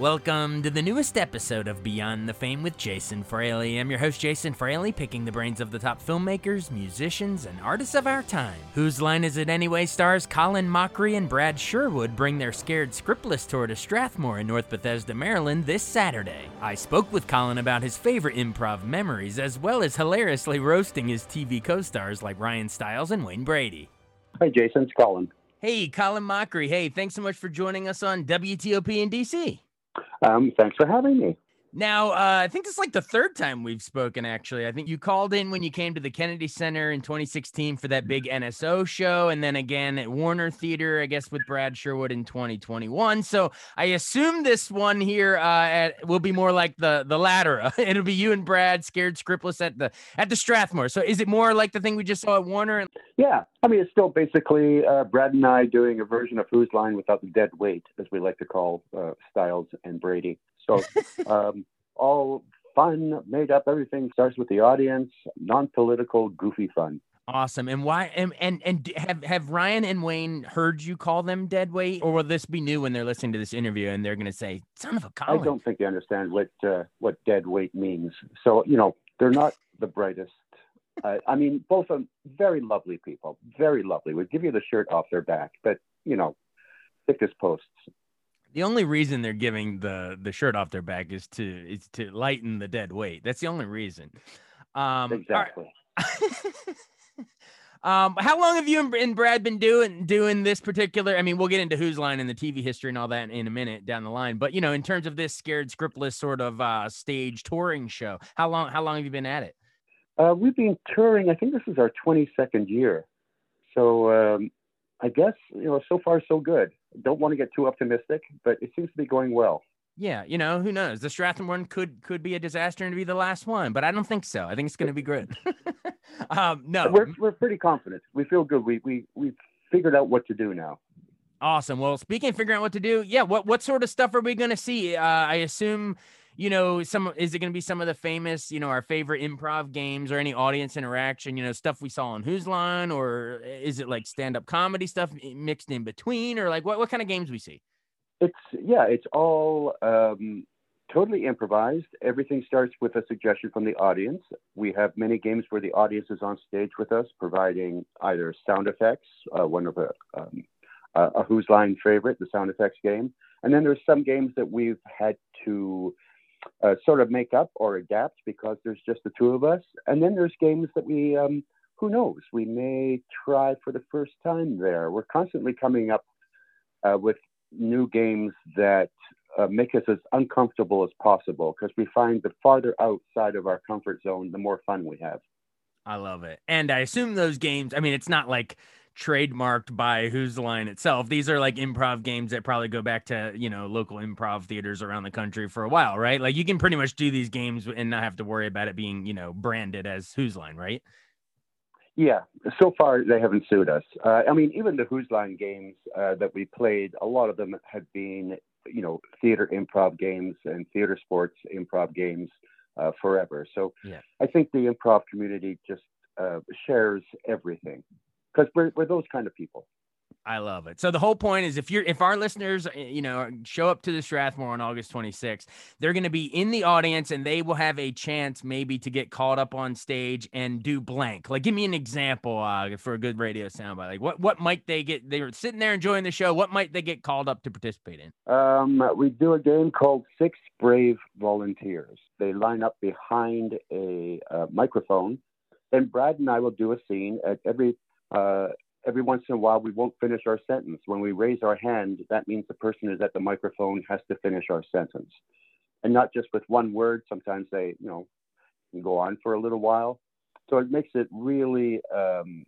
Welcome to the newest episode of Beyond the Fame with Jason Fraley. I'm your host, Jason Fraley, picking the brains of the top filmmakers, musicians, and artists of our time. Whose Line Is It Anyway stars Colin Mochrie and Brad Sherwood bring their Scared Scriptless tour to Strathmore in North Bethesda, Maryland this Saturday. I spoke with Colin about his favorite improv memories, as well as hilariously roasting his TV co stars like Ryan Stiles and Wayne Brady. Hi, Jason. It's Colin. Hey, Colin Mochrie. Hey, thanks so much for joining us on WTOP in DC. Um, thanks for having me. Now, uh, I think this is like the third time we've spoken, actually. I think you called in when you came to the Kennedy Center in 2016 for that big NSO show, and then again at Warner Theater, I guess, with Brad Sherwood in 2021. So I assume this one here uh, at, will be more like the the latter. It'll be you and Brad, scared scriptless at the at the Strathmore. So is it more like the thing we just saw at Warner? And- Yeah, I mean, it's still basically uh, Brad and I doing a version of Whose Line without the dead weight, as we like to call uh, Stiles and Brady. So um, all fun, made up. Everything starts with the audience. Non-political, goofy fun. Awesome. And why? And and and have have Ryan and Wayne heard you call them dead weight, or will this be new when they're listening to this interview and they're going to say, "Son of a Colin"? I don't think they understand what uh, what dead weight means. So you know, they're not the brightest. Uh, I mean, both are very lovely people, very lovely. Would give you the shirt off their back, but you know, thick as posts the only reason they're giving the the shirt off their back is to is to lighten the dead weight. That's the only reason. Um, exactly. um, how long have you and Brad been doing doing this particular? I mean, we'll get into whose line and the TV history and all that in a minute down the line. But you know, in terms of this scared scriptless sort of uh, stage touring show, how long how long have you been at it? Uh, we've been touring. I think this is our 22nd year. So um, I guess you know, so far so good. Don't want to get too optimistic, but it seems to be going well. Yeah, you know, who knows? The Strathmore one could could be a disaster and be the last one, but I don't think so. I think it's going to be good. um, no, we're we're pretty confident. We feel good. We we we've figured out what to do now. Awesome. Well, speaking of figuring out what to do, yeah, what what sort of stuff are we going to see? Uh, I assume you know, some is it going to be some of the famous, you know, our favorite improv games or any audience interaction, you know, stuff we saw on Whose Line, or is it like stand up comedy stuff mixed in between, or like what, what kind of games we see? It's yeah, it's all um, totally improvised. Everything starts with a suggestion from the audience. We have many games where the audience is on stage with us, providing either sound effects, uh, one of a, um, a Whose Line favorite, the sound effects game, and then there's some games that we've had to uh, sort of make up or adapt because there's just the two of us. And then there's games that we, um, who knows, we may try for the first time there. We're constantly coming up uh, with new games that uh, make us as uncomfortable as possible because we find the farther outside of our comfort zone, the more fun we have. I love it. And I assume those games, I mean, it's not like trademarked by Whose Line itself. These are like improv games that probably go back to, you know, local improv theaters around the country for a while, right? Like you can pretty much do these games and not have to worry about it being, you know, branded as Whose Line, right? Yeah, so far they haven't sued us. Uh, I mean, even the Whose Line games uh, that we played, a lot of them have been, you know, theater improv games and theater sports improv games uh, forever. So yeah. I think the improv community just uh, shares everything because we're, we're those kind of people. I love it. So the whole point is if you're if our listeners, eh, you know, show up to the Strathmore on August 26th, they're going to be in the audience and they will have a chance maybe to get called up on stage and do blank. Like give me an example uh, for a good radio soundbite. Like what what might they get they were sitting there enjoying the show, what might they get called up to participate in? Um, we do a game called Six Brave Volunteers. They line up behind a, a microphone. Then Brad and I will do a scene at every uh, every once in a while we won't finish our sentence. When we raise our hand, that means the person is at the microphone has to finish our sentence, and not just with one word. Sometimes they, you know, can go on for a little while. So it makes it really, um,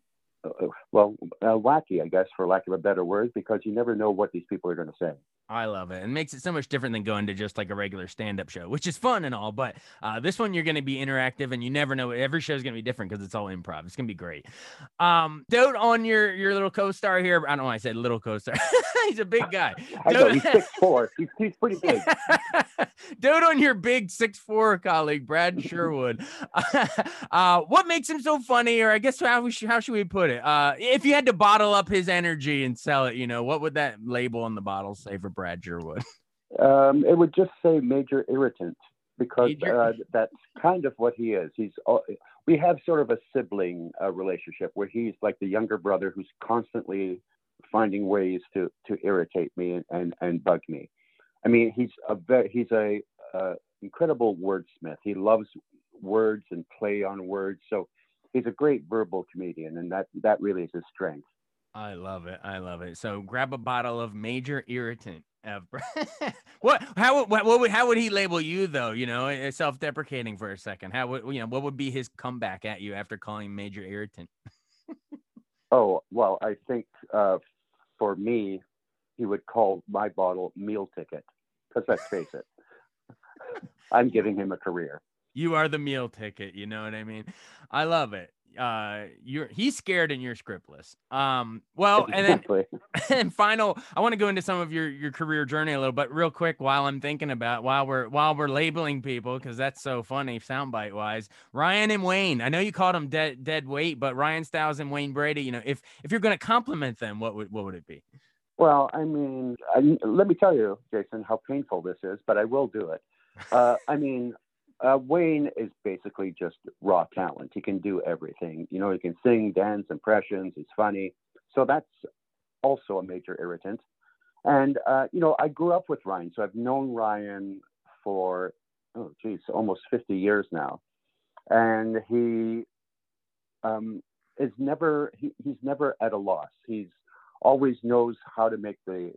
well, uh, wacky, I guess, for lack of a better word, because you never know what these people are going to say. I love it. It makes it so much different than going to just like a regular stand-up show, which is fun and all. But uh, this one, you're going to be interactive, and you never know. Every show is going to be different because it's all improv. It's going to be great. Um, Dote on your your little co-star here. I don't know. why I said little co-star. he's a big guy. I know he's six four. He's, he's pretty big. Dote on your big six four colleague Brad Sherwood. uh, what makes him so funny, or I guess how we should, how should we put it? Uh, if you had to bottle up his energy and sell it, you know, what would that label on the bottle say for Brad Sherwood? Um, it would just say major irritant because uh, that's kind of what he is. He's uh, we have sort of a sibling uh, relationship where he's like the younger brother who's constantly finding ways to to irritate me and and, and bug me. I mean, he's a very he's a uh, incredible wordsmith. He loves words and play on words. So he's a great verbal comedian, and that that really is his strength. I love it. I love it. So grab a bottle of major irritant. what? How? What, what would? How would he label you though? You know, eh, self-deprecating for a second. How would you know? What would be his comeback at you after calling major irritant? oh well, I think uh, for me, he would call my bottle meal ticket. Because let's face it, I'm giving him a career. You are the meal ticket. You know what I mean? I love it. Uh you're he's scared and you're scriptless. Um well and then and final i want to go into some of your your career journey a little but real quick while i'm thinking about while we're while we're labeling people because that's so funny soundbite wise ryan and wayne. I know you called them dead dead weight but ryan stiles and wayne brady you know if if you're going to compliment them what would what would it be? Well i mean I, let me tell you jason how painful this is but i will do it. Uh, i mean uh, Wayne is basically just raw talent. He can do everything. You know, he can sing, dance, impressions. He's funny. So that's also a major irritant. And, uh, you know, I grew up with Ryan. So I've known Ryan for, oh, geez, almost 50 years now. And he um, is never, he, he's never at a loss. He's always knows how to make the,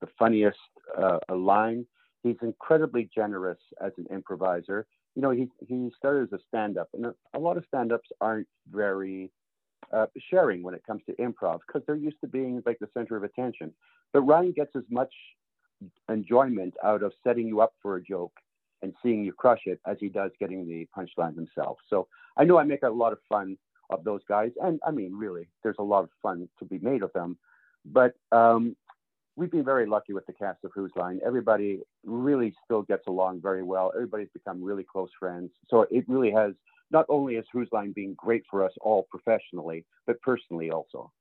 the funniest uh, line he's incredibly generous as an improviser. You know, he he started as a stand-up, and a, lot of stand-ups aren't very uh, sharing when it comes to improv because they're used to being like the center of attention. But Ryan gets as much enjoyment out of setting you up for a joke and seeing you crush it as he does getting the punchline himself. So I know I make a lot of fun of those guys, and I mean, really, there's a lot of fun to be made of them. But um, we've been very lucky with the cast of Whose Line. Everybody really still gets along very well. Everybody's become really close friends. So it really has not only is Whose Line being great for us all professionally, but personally also.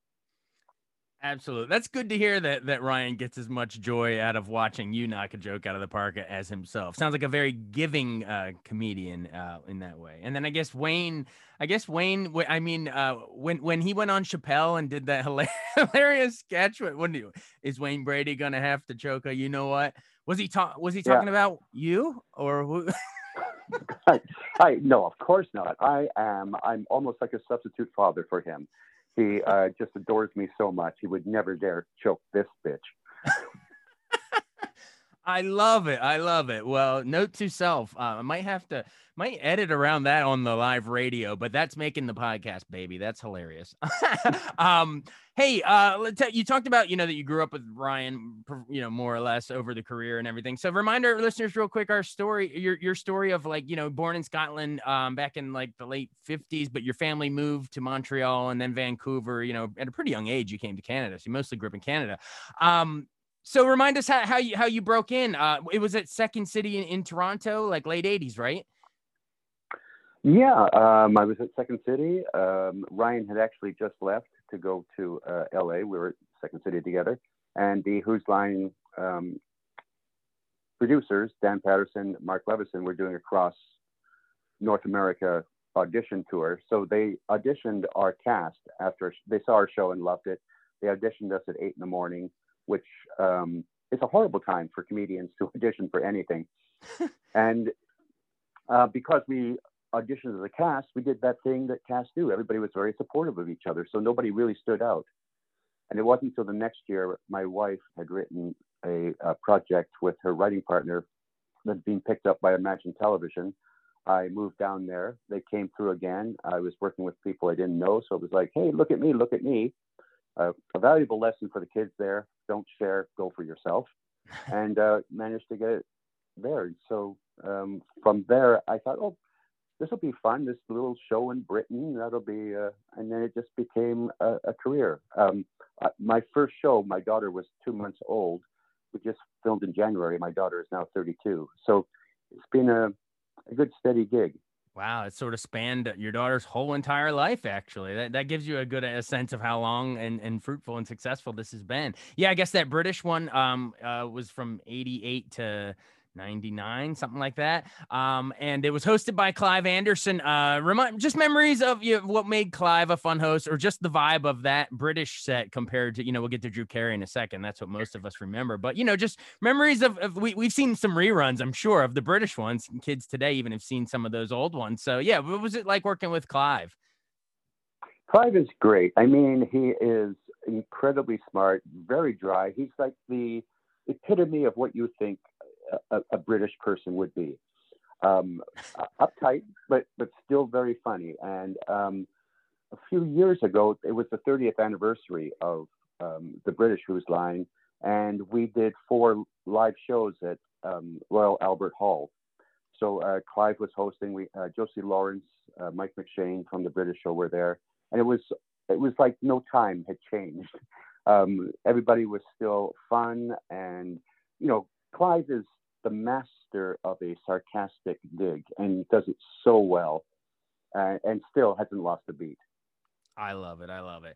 Absolutely. That's good to hear that that Ryan gets as much joy out of watching you knock a joke out of the park as himself. Sounds like a very giving uh, comedian uh, in that way. And then I guess Wayne, I guess Wayne, I mean, uh, when when he went on Chappelle and did that hilarious sketch, when is Wayne Brady gonna have to choke a? You know what? Was he talk? Was he talking yeah. about you or who? I, I no, of course not. I am. I'm almost like a substitute father for him. He uh, just adores me so much. He would never dare choke this bitch. I love it. I love it. Well, note to self, uh, I might have to might edit around that on the live radio, but that's making the podcast, baby. That's hilarious. um, hey, uh, you talked about you know that you grew up with Ryan, you know, more or less over the career and everything. So, reminder listeners real quick our story, your your story of like you know, born in Scotland, um, back in like the late '50s, but your family moved to Montreal and then Vancouver. You know, at a pretty young age, you came to Canada. So you mostly grew up in Canada. Um, so remind us how, how you how you broke in. Uh, it was at Second City in, in Toronto, like late '80s, right? Yeah, um, I was at Second City. Um, Ryan had actually just left to go to uh, LA. We were at Second City together. And the Whose Line um, producers, Dan Patterson, Mark Leveson, were doing a cross North America audition tour. So they auditioned our cast after they saw our show and loved it. They auditioned us at eight in the morning, which um, is a horrible time for comedians to audition for anything. and uh, because we auditioned as a cast, we did that thing that casts do. Everybody was very supportive of each other, so nobody really stood out. And it wasn't until the next year my wife had written a, a project with her writing partner that's being picked up by Imagine Television. I moved down there. They came through again. I was working with people I didn't know, so it was like, hey, look at me, look at me. Uh, a valuable lesson for the kids there. Don't share, go for yourself. and uh, managed to get it there. So um, from there, I thought, oh, this will be fun. This little show in Britain, that'll be, uh, and then it just became a, a career. Um, uh, my first show, my daughter was two months old. We just filmed in January. My daughter is now 32. So it's been a, a good steady gig. Wow, it sort of spanned your daughter's whole entire life. Actually, that, that gives you a good a sense of how long and, and fruitful and successful this has been. Yeah, I guess that British one um uh, was from '88 to 99 something like that. Um and it was hosted by clive anderson uh remind just memories of you know, what made clive a fun host or just the vibe of that british set compared to you know we'll get to drew carey in a second. That's what most of us remember. But you know just memories of, of we, we've seen some reruns i'm sure of the british ones. Kids today even have seen some of those old ones. So yeah what was it like working with clive? Clive is great. I mean he is incredibly smart very dry. He's like the epitome of what you think a, a British person would be. Um, uptight, but but still very funny. And um, a few years ago, it was the 30th anniversary of um, the British Whose Line, and we did four live shows at um, Royal Albert Hall. So uh, Clive was hosting. We uh, Josie Lawrence, uh, Mike McShane from the British show were there, and it was it was like no time had changed. Um, everybody was still fun, and you know Clive is the master of a sarcastic dig and does it so well uh, and still hasn't lost a beat. I love it. I love it.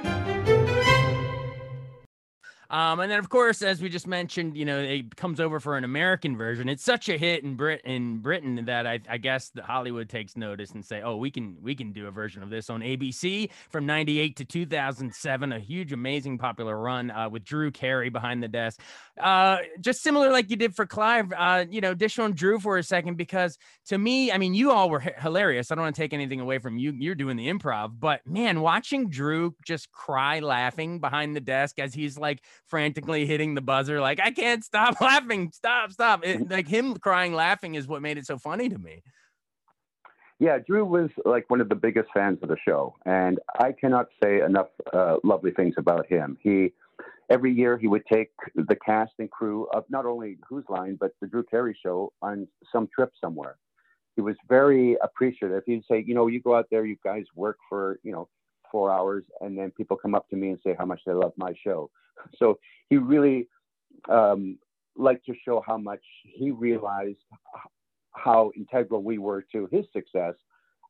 Um, and then, of course, as we just mentioned, you know, it comes over for an American version. It's such a hit in Brit in Britain that I, I guess Hollywood takes notice and say, "Oh, we can we can do a version of this on ABC from '98 to 2007." A huge, amazing, popular run uh, with Drew Carey behind the desk. Uh, just similar like you did for Clive. Uh, you know, dish on Drew for a second because to me, I mean, you all were h- hilarious. I don't want to take anything away from you. You're doing the improv, but man, watching Drew just cry laughing behind the desk as he's like frantically hitting the buzzer, like, I can't stop laughing. Stop, stop. It, like him crying laughing is what made it so funny to me. Yeah, Drew was like one of the biggest fans of the show, and I cannot say enough uh, lovely things about him. He every year he would take the cast and crew of not only Whose Line but the Drew Carey Show on some trip somewhere. He was very appreciative. He'd say, you know, you go out there, you guys work for you know four hours, and then people come up to me and say how much they love my show. So he really um, liked to show how much he realized how integral we were to his success.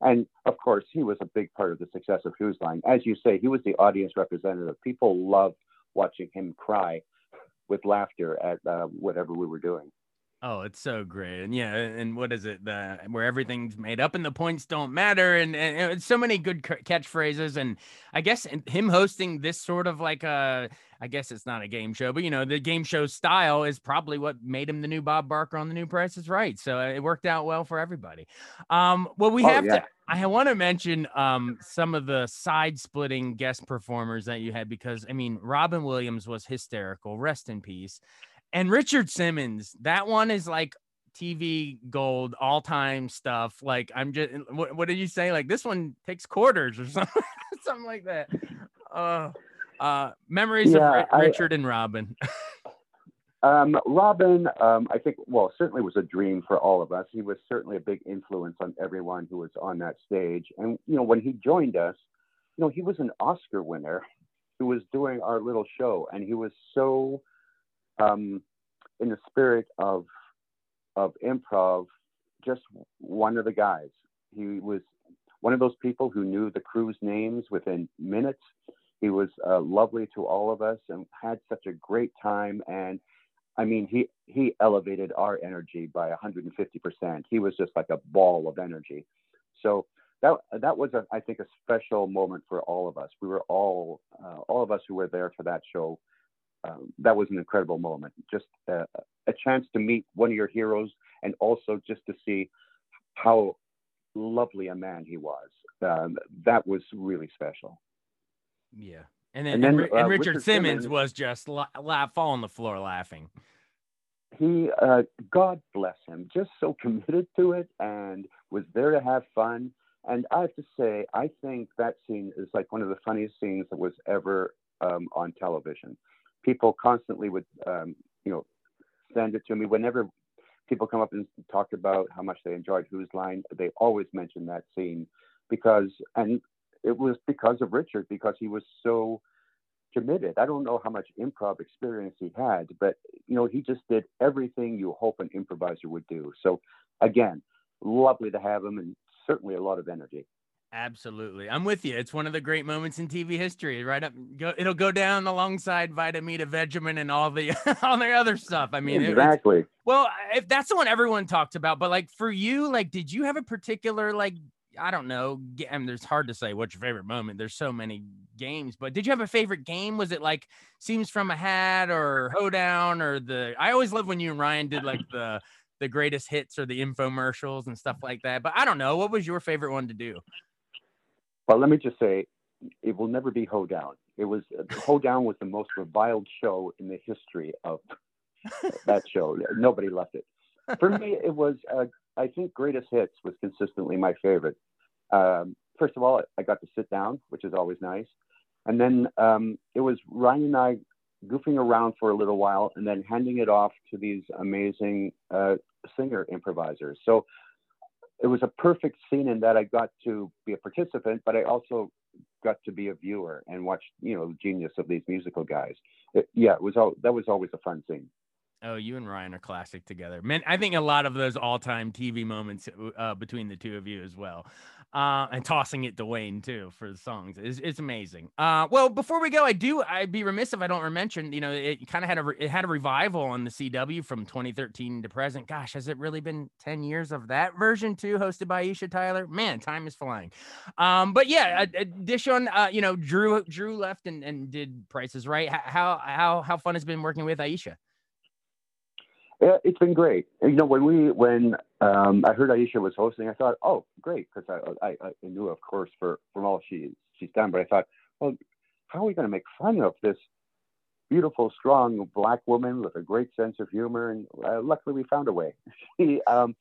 And of course, he was a big part of the success of Whose Line. As you say, he was the audience representative. People loved watching him cry with laughter at uh, whatever we were doing. Oh, it's so great. And yeah, and what is it? The where everything's made up and the points don't matter and, and, and so many good catchphrases and I guess him hosting this sort of like a I guess it's not a game show, but you know, the game show style is probably what made him the new Bob Barker on the new Price is Right. So uh, it worked out well for everybody. Um, well, we Oh, have yeah. to I want to mention um, some of the side splitting guest performers that you had because I mean, Robin Williams was hysterical. Rest in peace. And Richard Simmons, that one is like TV gold all time stuff. Like I'm just what, what did you say? Like this one takes quarters or something, something like that. Uh, uh, memories yeah, of Richard I, and Robin. um, Robin, um, I think, well, certainly was a dream for all of us. He was certainly a big influence on everyone who was on that stage. And you know, when he joined us, you know, he was an Oscar winner who was doing our little show, and he was so um, in the spirit of of improv, just one of the guys. He was one of those people who knew the crew's names within minutes. He was uh, lovely to all of us and had such a great time. And I mean, he he elevated our energy by 150 percent. He was just like a ball of energy. So that that was a, I think a special moment for all of us. We were all uh, all of us who were there for that show um, that was an incredible moment. Just uh, a chance to meet one of your heroes and also just to see how lovely a man he was. Um, that was really special. Yeah. And then, and, then, and, uh, Richard, Richard, Simmons, Simmons was just la-, la- fall on the floor laughing. He, uh, God bless him, just so committed to it and was there to have fun. And I have to say, I think that scene is like one of the funniest scenes that was ever um, on television people constantly would, um, you know, send it to me whenever people come up and talk about how much they enjoyed Whose Line. They always mention that scene because, and it was because of Richard because he was so committed. I don't know how much improv experience he had, but you know, he just did everything you hope an improviser would do. So again, lovely to have him and certainly a lot of energy. Absolutely. I'm with you. It's one of the great moments in TV history. Right up go, it'll go down alongside Vitameatavegamin and all the all the other stuff. I mean, exactly. It, well, if that's the one everyone talked about, but like for you, like did you have a particular like I don't know, I mean, there's hard to say what's your favorite moment. There's so many games, but did you have a favorite game? Was it like Scenes from a Hat or Hoedown or the I always love when you and Ryan did like the the greatest hits or the infomercials and stuff like that. But I don't know, what was your favorite one to do? But let me just say, it will never be Hoedown. It was Hoedown was the most reviled show in the history of that show. Nobody left it. For me, it was. Uh, I think Greatest Hits was consistently my favorite. Um, first of all, I got to sit down, which is always nice, and then um, it was Ryan and I goofing around for a little while, and then handing it off to these amazing uh, singer improvisers. So it was a perfect scene in that I got to be a participant, but I also got to be a viewer and watch, you know, the genius of these musical guys. It, yeah, it was all that was always a fun scene. Oh, you and Ryan are classic together. Man, I think a lot of those all-time TV moments uh, between the two of you as well uh, and tossing it to Wayne too for the songs. It's, it's amazing. Uh, well, before we go, I do I'd be remiss if I don't mention. You know, it kind of had a it had a revival on the CW from 2013 to present. Gosh, has it really been 10 years of that version too, hosted by Aisha Tyler? Man, time is flying. Um, but yeah, addition. Uh, you know, Drew Drew left and, and did Prices Right. How how how fun has been working with Aisha? It's been great. You know, when we when um, I heard Aisha was hosting, I thought, oh, great, because I, I, I knew, of course, for from all she she's done. But I thought, well, how are we going to make fun of this beautiful, strong black woman with a great sense of humor? And uh, luckily, we found a way. she um,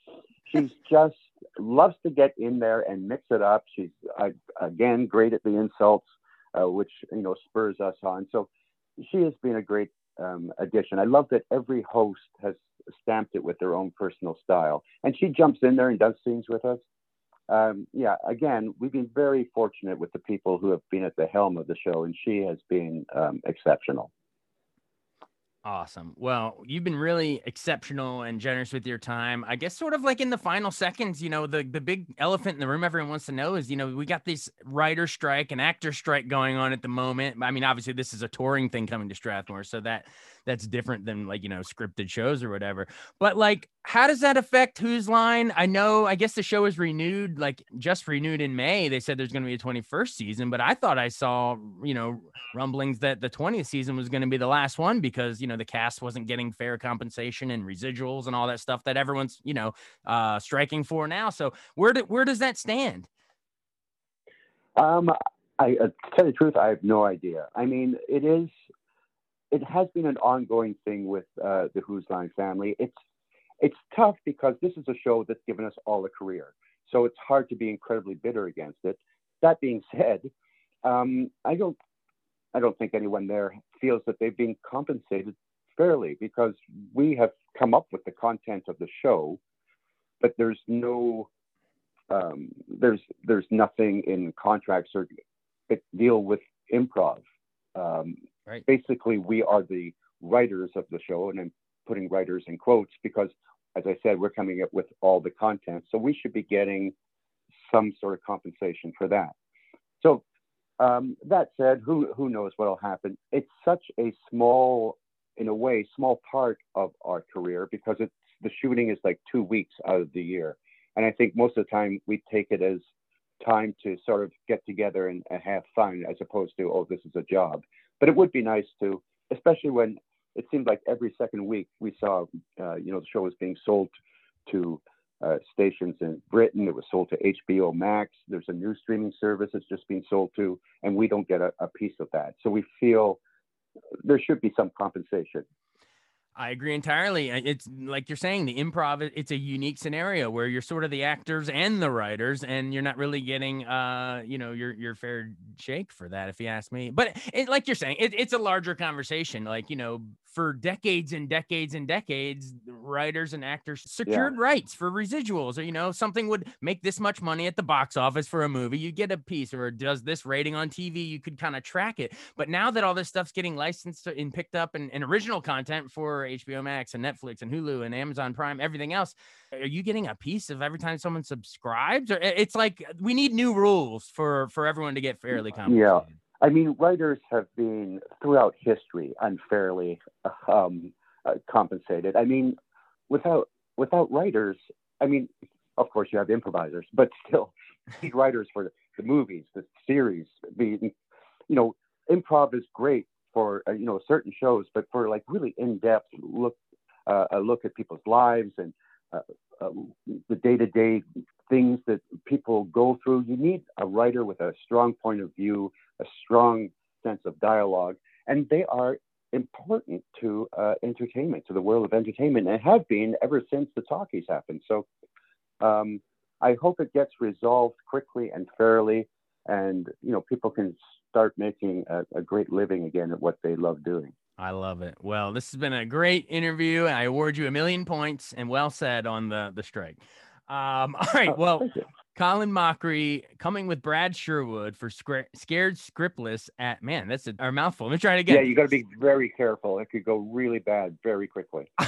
she's just loves to get in there and mix it up. She's uh, again great at the insults, uh, which you know spurs us on. So she has been a great um, addition. I love that every host has stamped it with their own personal style. And she jumps in there and does scenes with us. Um, yeah, again, we've been very fortunate with the people who have been at the helm of the show, and she has been um, exceptional. Awesome. Well, you've been really exceptional and generous with your time. I guess sort of like in the final seconds, you know, the the big elephant in the room everyone wants to know is, you know, we got this writer strike and actor strike going on at the moment. I mean, obviously this is a touring thing coming to Strathmore, so that that's different than like, you know, scripted shows or whatever. But like how does that affect whose line? I know, I guess the show is renewed, like just renewed in May. They said there's going to be a 21st season, but I thought I saw, you know, rumblings that the 20th season was going to be the last one because, you know, the cast wasn't getting fair compensation and residuals and all that stuff that everyone's, you know, uh, striking for now. So where, do, where does that stand? Um, I, uh, to tell you the truth, I have no idea. I mean, it is, it has been an ongoing thing with uh, the Whose Line family. It's it's tough because this is a show that's given us all a career. So it's hard to be incredibly bitter against it. That being said, um, I don't I don't think anyone there feels that they've been compensated fairly because we have come up with the content of the show, but there's no um, there's there's nothing in contracts or that deal with improv. Um, right. Basically, we are the writers of the show, and I'm putting writers in quotes because, as I said, we're coming up with all the content, so we should be getting some sort of compensation for that. So um, that said, who who knows what'll happen? It's such a small, in a way, small part of our career because it's the shooting is like two weeks out of the year, and I think most of the time we take it as time to sort of get together and, and have fun as opposed to oh this is a job. But it would be nice to, especially when it seemed like every second week we saw, uh, you know, the show was being sold to uh, stations in Britain. It was sold to HBO Max. There's a new streaming service that's just being sold to, and we don't get a, a piece of that. So we feel there should be some compensation. I agree entirely. It's like you're saying, the improv, it's a unique scenario where you're sort of the actors and the writers, and you're not really getting, uh, you know, your, your fair shake for that, if you ask me. But it, like you're saying, it, it's a larger conversation. Like, you know, for decades and decades and decades, writers and actors secured yeah. rights for residuals, or, you know, something would make this much money at the box office for a movie. You get a piece, or does this rating on TV, you could kind of track it. But now that all this stuff's getting licensed and picked up and, and original content for HBO Max and Netflix and Hulu and Amazon Prime, everything else. Are you getting a piece of every time someone subscribes? Or it's like we need new rules for for everyone to get fairly compensated. Yeah. I mean, writers have been throughout history unfairly um, uh, compensated. I mean, without without writers, I mean, of course you have improvisers, but still, these writers for the movies, the series, the you know, improv is great for uh, you know certain shows, but for like really in-depth look uh, a look at people's lives and uh the day-to-day things that people go through, you need a writer with a strong point of view, a strong sense of dialogue, and they are important to uh, entertainment, to the world of entertainment, and have been ever since the talkies happened. So. Um, I hope it gets resolved quickly and fairly, and you know people can start making a, a great living again at what they love doing. I love it. Well, this has been a great interview. I award you a million points and well said on the the strike. Um, all right. Oh, well, Colin Mochrie coming with Brad Sherwood for Scared Scriptless at man, that's a, our mouthful. Let me try it again. Yeah, you got to be very careful. It could go really bad very quickly.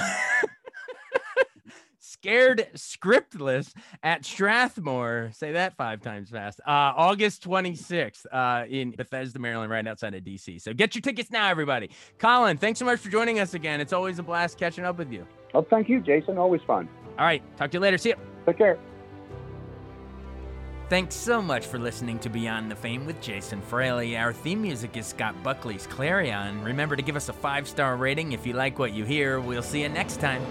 Scared Scriptless at Strathmore. Say that five times fast. Uh, August 26th uh, in Bethesda, Maryland, right outside of DC. So get your tickets now, everybody. Colin, thanks so much for joining us again. It's always a blast catching up with you. Well, thank you, Jason. Always fun. All right. Talk to you later. See you. Take care. Thanks so much for listening to Beyond the Fame with Jason Fraley. Our theme music is Scott Buckley's Clarion. Remember to give us a five star rating if you like what you hear. We'll see you next time.